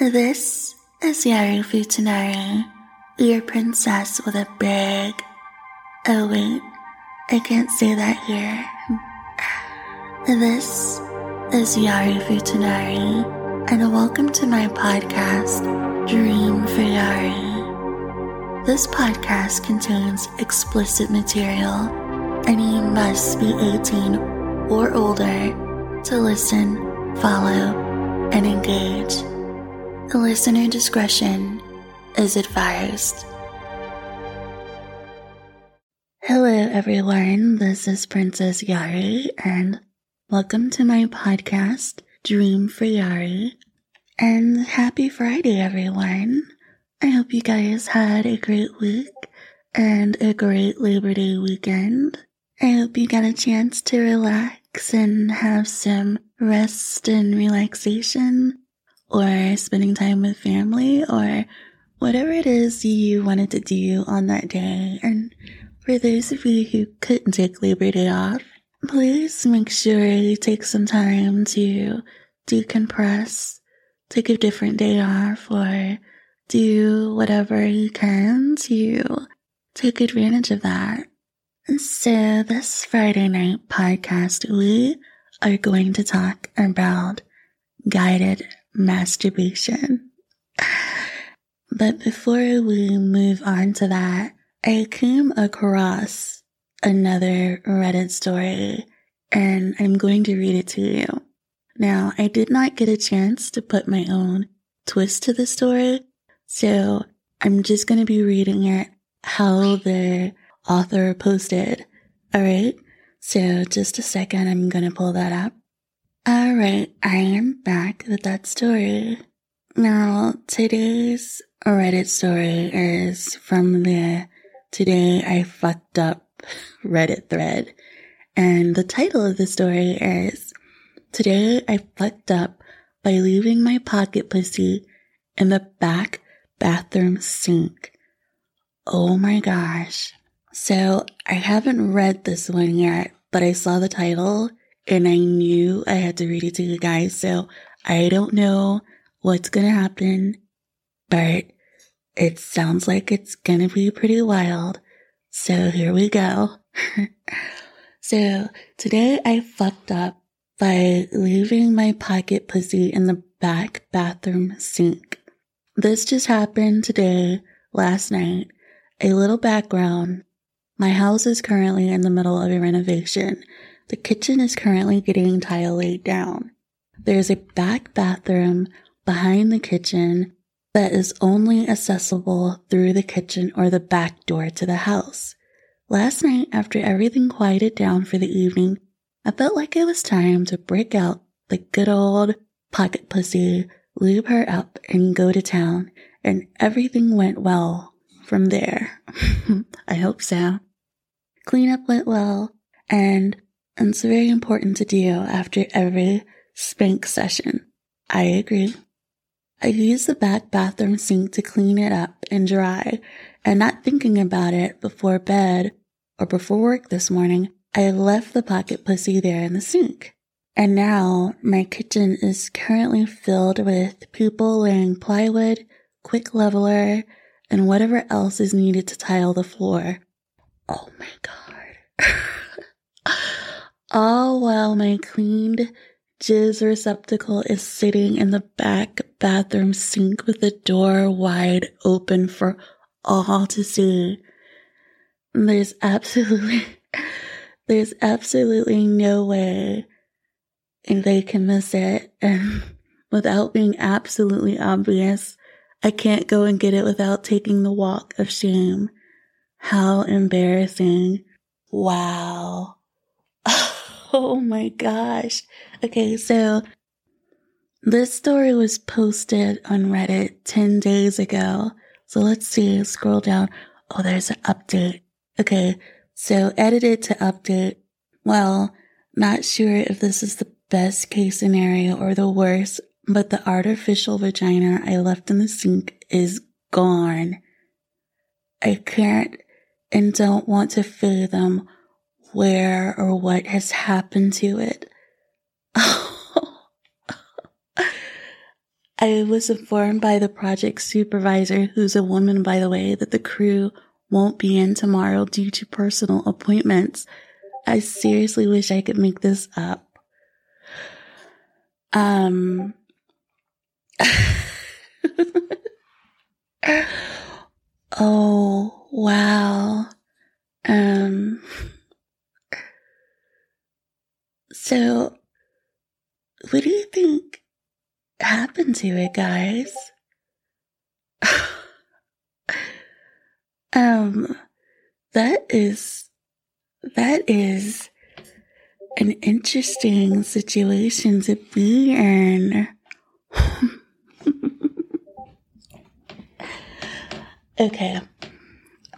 This is Yari Futanari, your princess with a big. Oh, wait, I can't say that here. This is Yari Futanari, and welcome to my podcast, Dream for Yari. This podcast contains explicit material, and you must be 18 or older to listen, follow, and engage. Listener discretion is advised. Hello, everyone. This is Princess Yari, and welcome to my podcast, Dream for Yari. And happy Friday, everyone. I hope you guys had a great week and a great Labor Day weekend. I hope you got a chance to relax and have some rest and relaxation or spending time with family or whatever it is you wanted to do on that day. And for those of you who couldn't take Labor Day off, please make sure you take some time to decompress, take a different day off, or do whatever you can to take advantage of that. So, this Friday night podcast, we are going to talk about guided masturbation. But before we move on to that, I came across another Reddit story and I'm going to read it to you. Now, I did not get a chance to put my own twist to the story, so I'm just going to be reading it how the author posted. All right. So just a second. I'm going to pull that up. All right, I am back with that story. Now, today's Reddit story is from the Today I Fucked Up Reddit thread. And the title of the story is Today I Fucked Up by Leaving My Pocket Pussy in the Back Bathroom Sink. Oh my gosh. So I haven't read this one yet, but I saw the title and I knew I had to read it to you guys. So I don't know what's going to happen, but it sounds like it's going to be pretty wild. So here we go. so today I fucked up by leaving my pocket pussy in the back bathroom sink. This just happened today, last night. A little background. My house is currently in the middle of a renovation the kitchen is currently getting tile laid down. There's a back bathroom behind the kitchen that is only accessible through the kitchen or the back door to the house. Last night, after everything quieted down for the evening, I felt like it was time to break out the good old pocket pussy, lube her up, and go to town, and everything went well from there. I hope so. Cleanup went well, and and it's very important to do after every spank session. I agree. I use the back bathroom sink to clean it up and dry, and not thinking about it before bed or before work this morning, I left the pocket pussy there in the sink. And now my kitchen is currently filled with people laying plywood, quick leveler, and whatever else is needed to tile the floor. Oh my god. all while my cleaned jizz receptacle is sitting in the back bathroom sink with the door wide open for all to see. There's absolutely, there's absolutely no way they can miss it. And without being absolutely obvious, I can't go and get it without taking the walk of shame. How embarrassing. Wow. Oh my gosh. Okay, so this story was posted on Reddit 10 days ago. So let's see, scroll down. Oh, there's an update. Okay, so edited to update. Well, not sure if this is the best case scenario or the worst, but the artificial vagina I left in the sink is gone. I can't and don't want to fathom where or what has happened to it. I was informed by the project supervisor, who's a woman, by the way, that the crew won't be in tomorrow due to personal appointments. I seriously wish I could make this up. Um, oh, wow. Um, so what do you think happened to it, guys? um, that is, that is an interesting situation to be in. okay,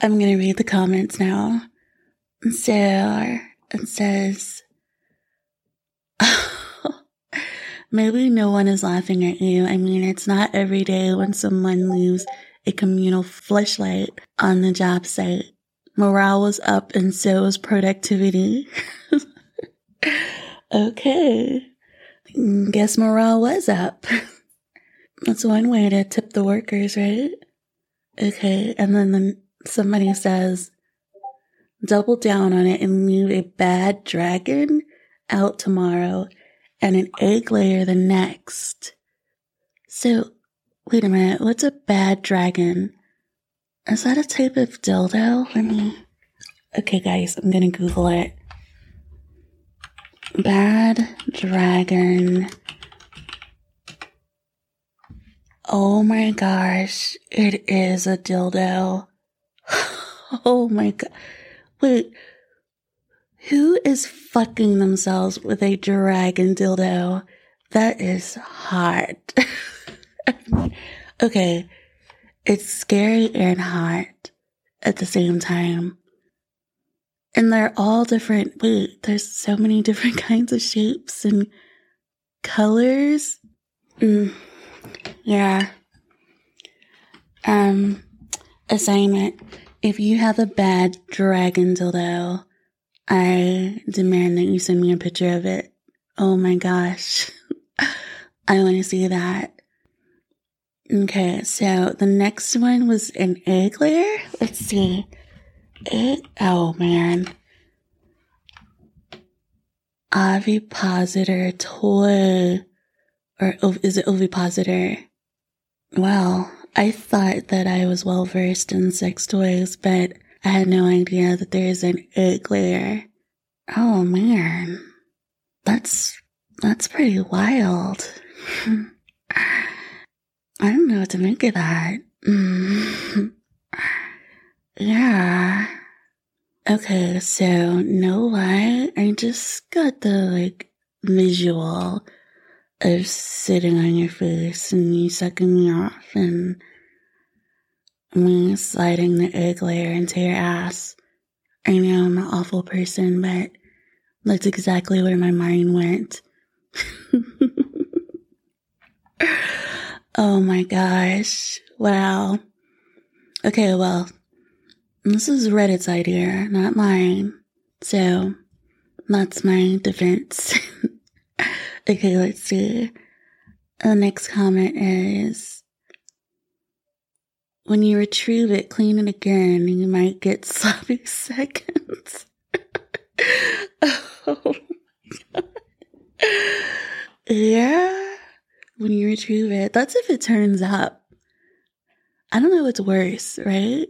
I'm gonna read the comments now. So it says, maybe no one is laughing at you. I mean, it's not every day when someone leaves a communal fleshlight on the job site. Morale was up and so was productivity. okay. Guess morale was up. That's one way to tip the workers, right? Okay. And then the, somebody says, double down on it and leave a bad dragon out tomorrow and an egg layer the next. So, wait a minute. What's a bad dragon? Is that a type of dildo? Let me. Okay, guys, I'm gonna Google it. Bad dragon. Oh my gosh, it is a dildo. Oh my god. Wait, who is fucking themselves with a dragon dildo? That is hot. okay, it's scary and hot at the same time. And they're all different. Wait, there's so many different kinds of shapes and colors. Mm, yeah. Um, assignment. If you have a bad dragon dildo, I demand that you send me a picture of it. Oh my gosh. I want to see that. Okay, so the next one was an egg layer. Let's see. It, oh man. Ovipositor toy. Or is it ovipositor? Well, I thought that I was well versed in sex toys, but I had no idea that there's an egg layer. Oh man. That's, that's pretty wild. I don't know what to make of that. Yeah. Okay, so no lie, I just got the like visual of sitting on your face and you sucking me off and me sliding the egg layer into your ass. I know I'm an awful person, but that's exactly where my mind went. oh my gosh. Wow. Okay, well, this is Reddit's idea, not mine. So that's my defense. okay, let's see. The next comment is when you retrieve it, clean it again, you might get sloppy seconds. oh my god. Yeah. When you retrieve it, that's if it turns up. I don't know what's worse, right?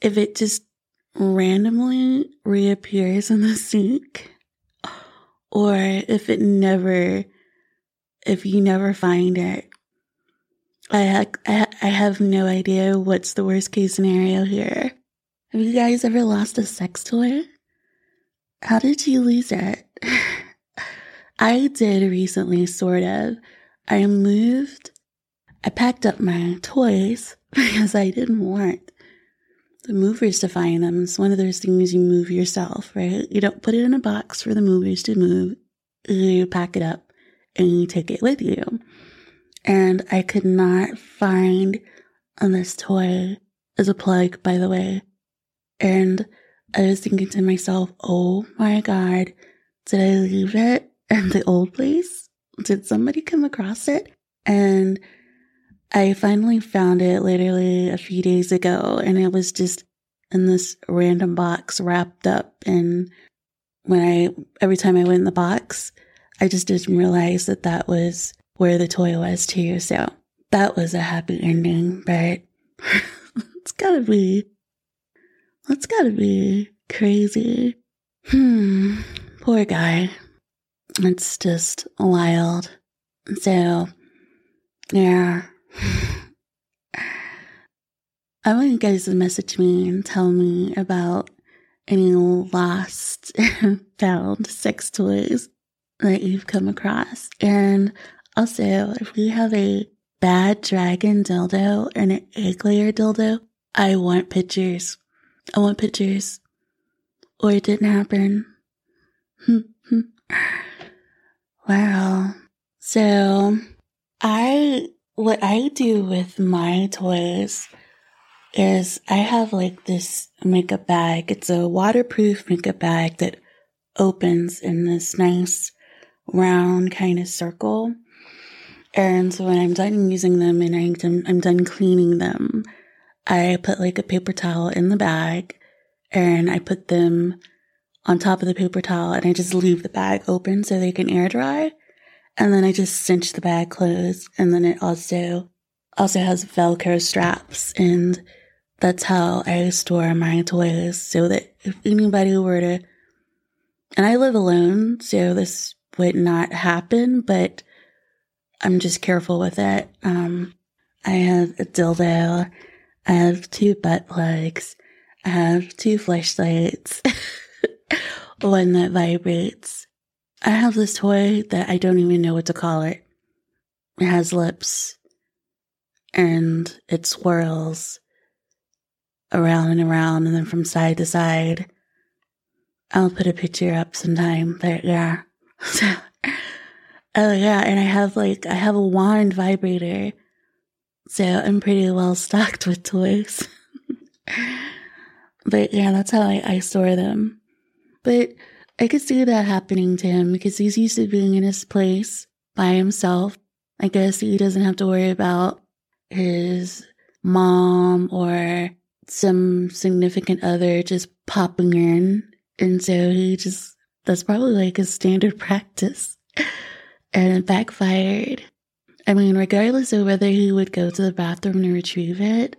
if it just randomly reappears in the sink or if it never if you never find it I, ha- I have no idea what's the worst case scenario here have you guys ever lost a sex toy how did you lose it i did recently sort of i moved i packed up my toys because i didn't want the movers to find them. It's one of those things you move yourself, right? You don't put it in a box for the movers to move. You pack it up and you take it with you. And I could not find on this toy as a plug, by the way. And I was thinking to myself, oh my God, did I leave it in the old place? Did somebody come across it? And I finally found it literally a few days ago and it was just in this random box wrapped up. And when I, every time I went in the box, I just didn't realize that that was where the toy was too. So that was a happy ending, but it's gotta be, it's gotta be crazy. Hmm, poor guy. It's just wild. So, yeah. I want you guys to message me and tell me about any lost found sex toys that you've come across. And also, if we have a bad dragon dildo and an egg layer dildo, I want pictures. I want pictures. Or it didn't happen. wow. So, I, what I do with my toys is I have like this makeup bag. It's a waterproof makeup bag that opens in this nice round kind of circle. And so when I'm done using them and I'm, I'm done cleaning them, I put like a paper towel in the bag and I put them on top of the paper towel and I just leave the bag open so they can air dry. And then I just cinch the bag closed. And then it also, also has Velcro straps and that's how I store my toys so that if anybody were to, and I live alone, so this would not happen, but I'm just careful with it. Um, I have a dildo. I have two butt plugs. I have two fleshlights. one that vibrates. I have this toy that I don't even know what to call it. It has lips and it swirls around and around and then from side to side. I'll put a picture up sometime, but yeah. oh yeah, and I have like, I have a wand vibrator. So I'm pretty well stocked with toys. but yeah, that's how I, I store them. But I could see that happening to him because he's used to being in his place by himself. I guess he doesn't have to worry about his mom or some significant other just popping in. And so he just, that's probably like a standard practice. And it backfired. I mean, regardless of whether he would go to the bathroom to retrieve it,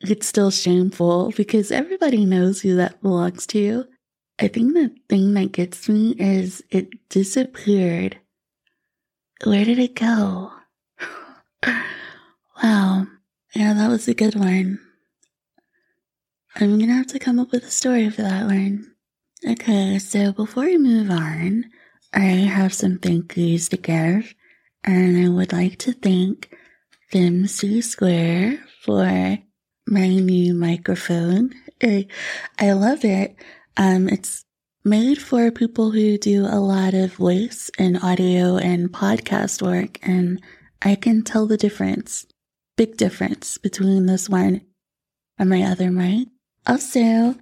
it's still shameful because everybody knows who that belongs to. I think the thing that gets me is it disappeared. Where did it go? wow. Yeah, that was a good one. I'm gonna have to come up with a story for that one. Okay, so before we move on, I have some thank yous to give, and I would like to thank FemC Square for my new microphone. I, I love it. Um, it's made for people who do a lot of voice and audio and podcast work, and I can tell the difference, big difference between this one and my other mic. Also,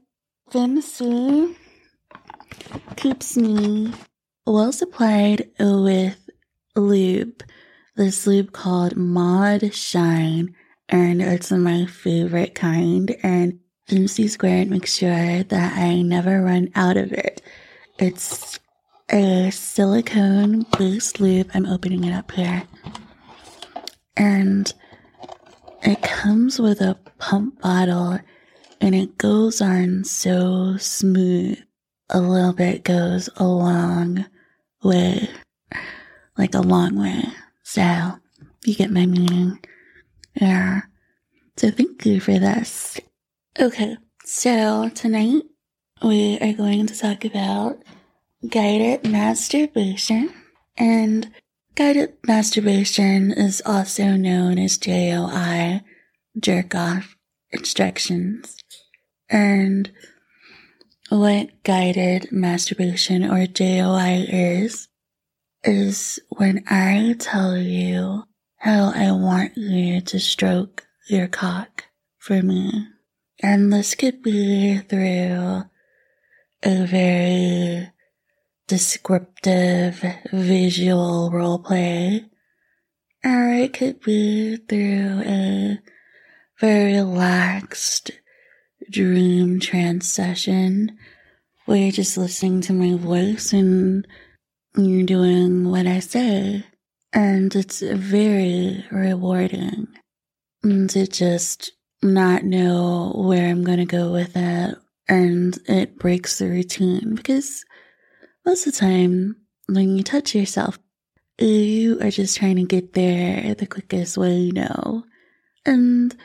FemC keeps me well supplied with lube. This lube called Mod Shine, and it's my favorite kind. And FemC Squared makes sure that I never run out of it. It's a silicone based lube. I'm opening it up here. And it comes with a pump bottle and it goes on so smooth. A little bit goes a long way, like a long way. So, you get my meaning. Yeah. So, thank you for this. Okay, so tonight we are going to talk about guided masturbation. And guided masturbation is also known as JOI, jerk off instructions. And what guided masturbation or JOI is, is when I tell you how I want you to stroke your cock for me. And this could be through a very descriptive visual role play. or it could be through a very relaxed dream trance session where you're just listening to my voice and you're doing what I say. And it's very rewarding to just not know where I'm going to go with it. And it breaks the routine because most of the time when you touch yourself, you are just trying to get there the quickest way you know. And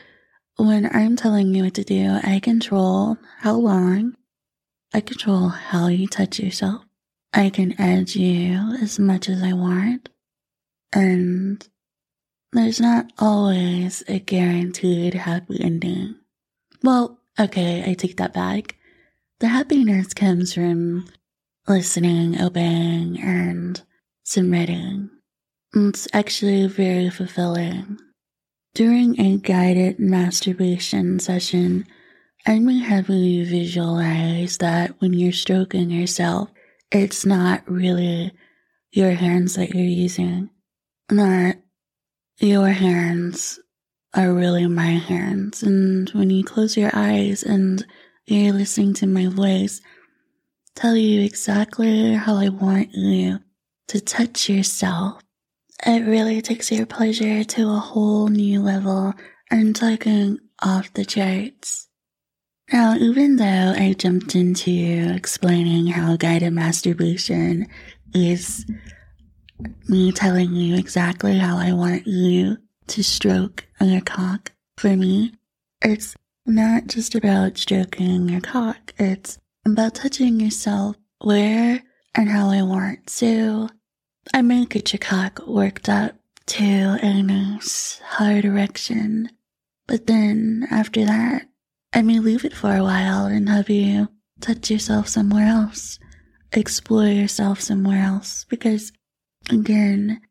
when I'm telling you what to do, I control how long, I control how you touch yourself. I can edge you as much as I want. And there's not always a guaranteed happy ending. Well, okay, I take that back. The happiness comes from listening, obeying, and submitting. It's actually very fulfilling. During a guided masturbation session, I may have you visualize that when you're stroking yourself, it's not really your hands that you're using. not your hands are really my hands. And when you close your eyes and you're listening to my voice, tell you exactly how I want you to touch yourself. It really takes your pleasure to a whole new level and taking off the charts. Now, even though I jumped into explaining how guided masturbation is me telling you exactly how I want you to stroke your cock. For me, it's not just about stroking your cock, it's about touching yourself where and how I want. So I may get your cock worked up to a nice hard erection, but then after that, I may leave it for a while and have you touch yourself somewhere else, explore yourself somewhere else, because Again,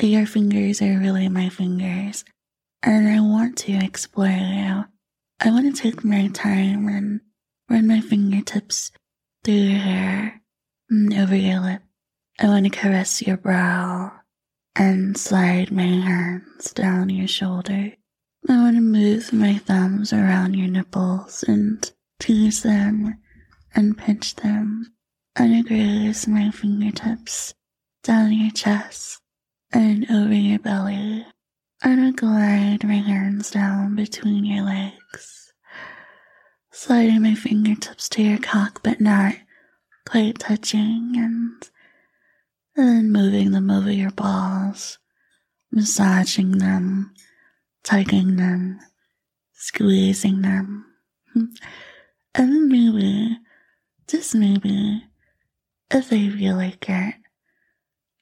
your fingers are really my fingers, and I want to explore you. I want to take my time and run my fingertips through your hair and over your lip. I want to caress your brow and slide my hands down your shoulder. I want to move my thumbs around your nipples and tease them and pinch them. And graze my fingertips down your chest and over your belly, I glide my hands down between your legs, sliding my fingertips to your cock, but not quite touching, and then moving them over your balls, massaging them, tugging them, squeezing them, and maybe, just maybe, if I feel like it,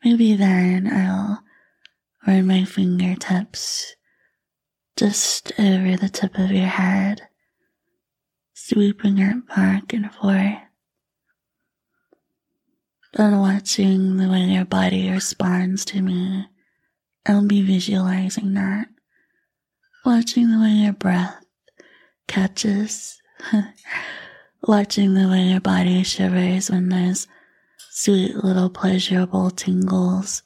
Maybe then I'll run my fingertips just over the tip of your head, sweeping it back and forth. Then watching the way your body responds to me, I'll be visualizing that. Watching the way your breath catches, watching the way your body shivers when those sweet little pleasurable tingles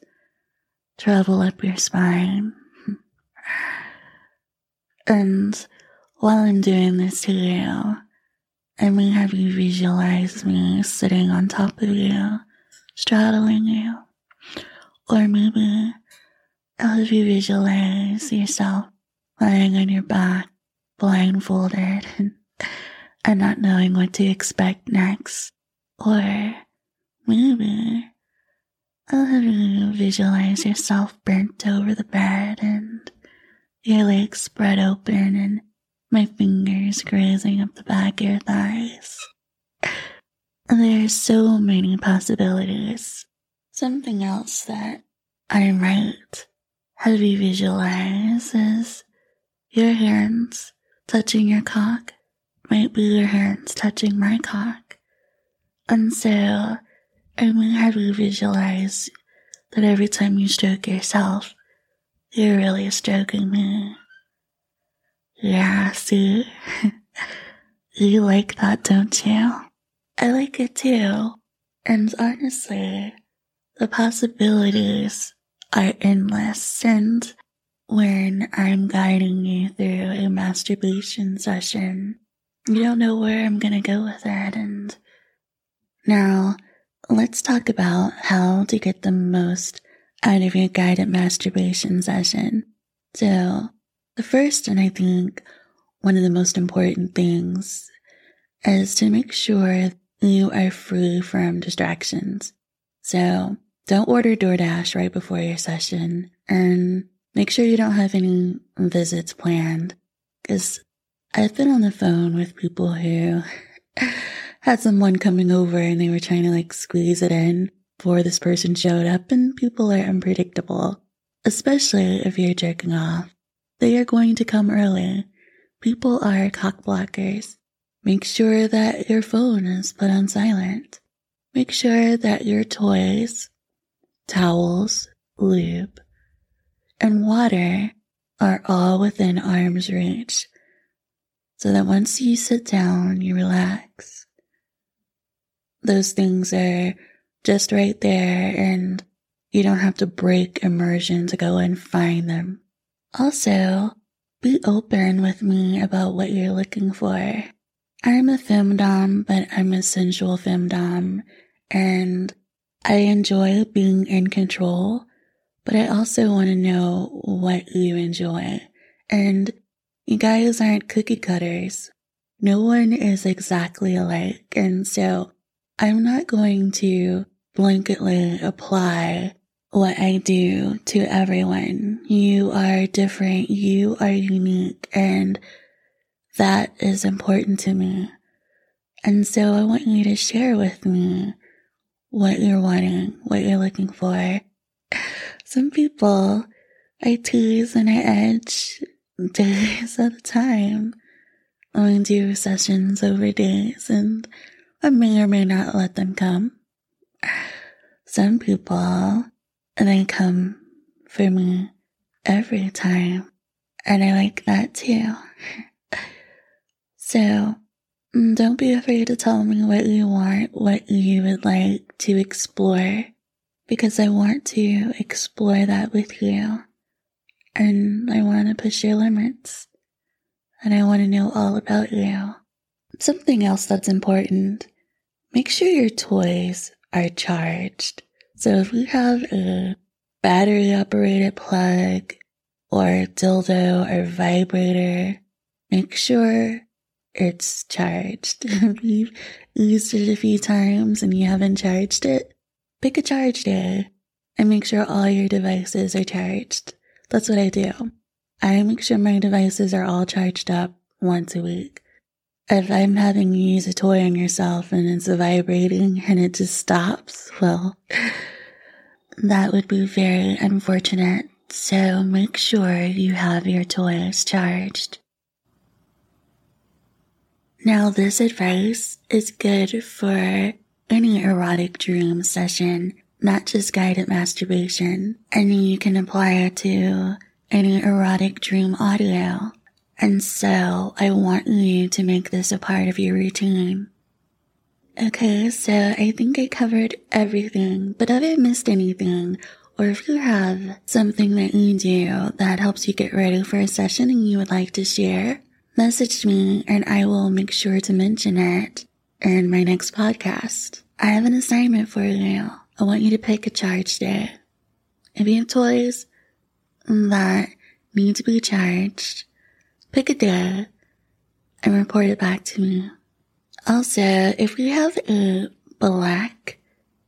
travel up your spine. And while I'm doing this to you, I may have you visualize me sitting on top of you, straddling you. Or maybe I'll have you visualize yourself lying on your back, blindfolded, and, and not knowing what to expect next. Or Maybe I'll have you visualize yourself bent over the bed and your legs spread open and my fingers grazing up the back of your thighs. There are so many possibilities. Something else that I might have you visualize is your hands touching your cock might be your hands touching my cock. And so I how do you visualize that every time you stroke yourself, you're really stroking me? Yeah, see? you like that, don't you? I like it too. And honestly, the possibilities are endless. And when I'm guiding you through a masturbation session. You don't know where I'm going to go with it. And now let's talk about how to get the most out of your guided masturbation session. So the first, and I think one of the most important things is to make sure you are free from distractions. So don't order DoorDash right before your session and make sure you don't have any visits planned because I've been on the phone with people who had someone coming over and they were trying to like squeeze it in before this person showed up and people are unpredictable, especially if you're jerking off. They are going to come early. People are cock blockers. Make sure that your phone is put on silent. Make sure that your toys, towels, lube, and water are all within arm's reach so that once you sit down, you relax. Those things are just right there and you don't have to break immersion to go and find them. Also, be open with me about what you're looking for. I'm a femdom, but I'm a sensual femdom, and I enjoy being in control, but I also want to know what you enjoy. And you guys aren't cookie cutters. No one is exactly alike, and so I'm not going to blanketly apply what I do to everyone. You are different. You are unique. And that is important to me. And so I want you to share with me what you're wanting, what you're looking for. Some people I tease and I edge days at a time. I do sessions over days and I may or may not let them come. Some people they come for me every time. And I like that too. So mm, don't be afraid to tell me what you want, what you would like to explore, because I want to explore that with you. And I want to push your limits. And I want to know all about you. Something else that's important. Make sure your toys are charged. So if you have a battery operated plug or dildo or vibrator, make sure it's charged. if you've used it a few times and you haven't charged it, pick a charge day and make sure all your devices are charged. That's what I do. I make sure my devices are all charged up once a week. If I'm having you use a toy on yourself and it's vibrating and it just stops, well, that would be very unfortunate, so make sure you have your toys charged. Now, this advice is good for any erotic dream session, not just guided masturbation, and you can apply it to any erotic dream audio. And so I want you to make this a part of your routine. Okay, so I think I covered everything, but if I missed anything, or if you have something that you do that helps you get ready for a session and you would like to share, message me and I will make sure to mention it in my next podcast. I have an assignment for you. I want you to pick a charge day. If you have toys that need to be charged, pick a day and report it back to me. Also, if you have a black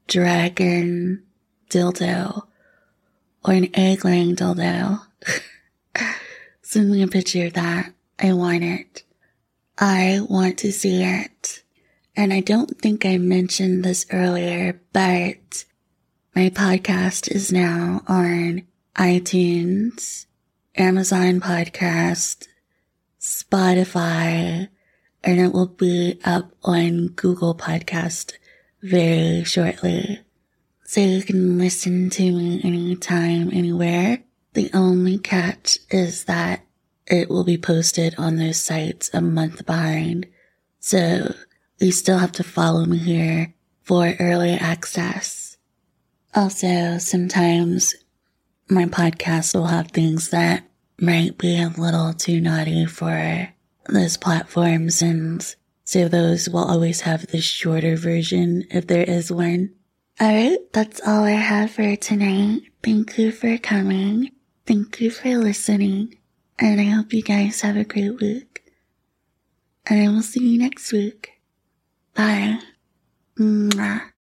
dragon dildo or an egg laying dildo, send me a picture of that. I want it. I want to see it. And I don't think I mentioned this earlier, but my podcast is now on iTunes, Amazon Podcast, Spotify, and it will be up on Google Podcast very shortly. So you can listen to me anytime, anywhere. The only catch is that it will be posted on those sites a month behind. So you still have to follow me here for early access. Also, sometimes my podcast will have things that might be a little too naughty for those platforms, and so those will always have the shorter version if there is one. Alright, that's all I have for tonight. Thank you for coming. Thank you for listening. And I hope you guys have a great week. And I will see you next week. Bye. Mwah.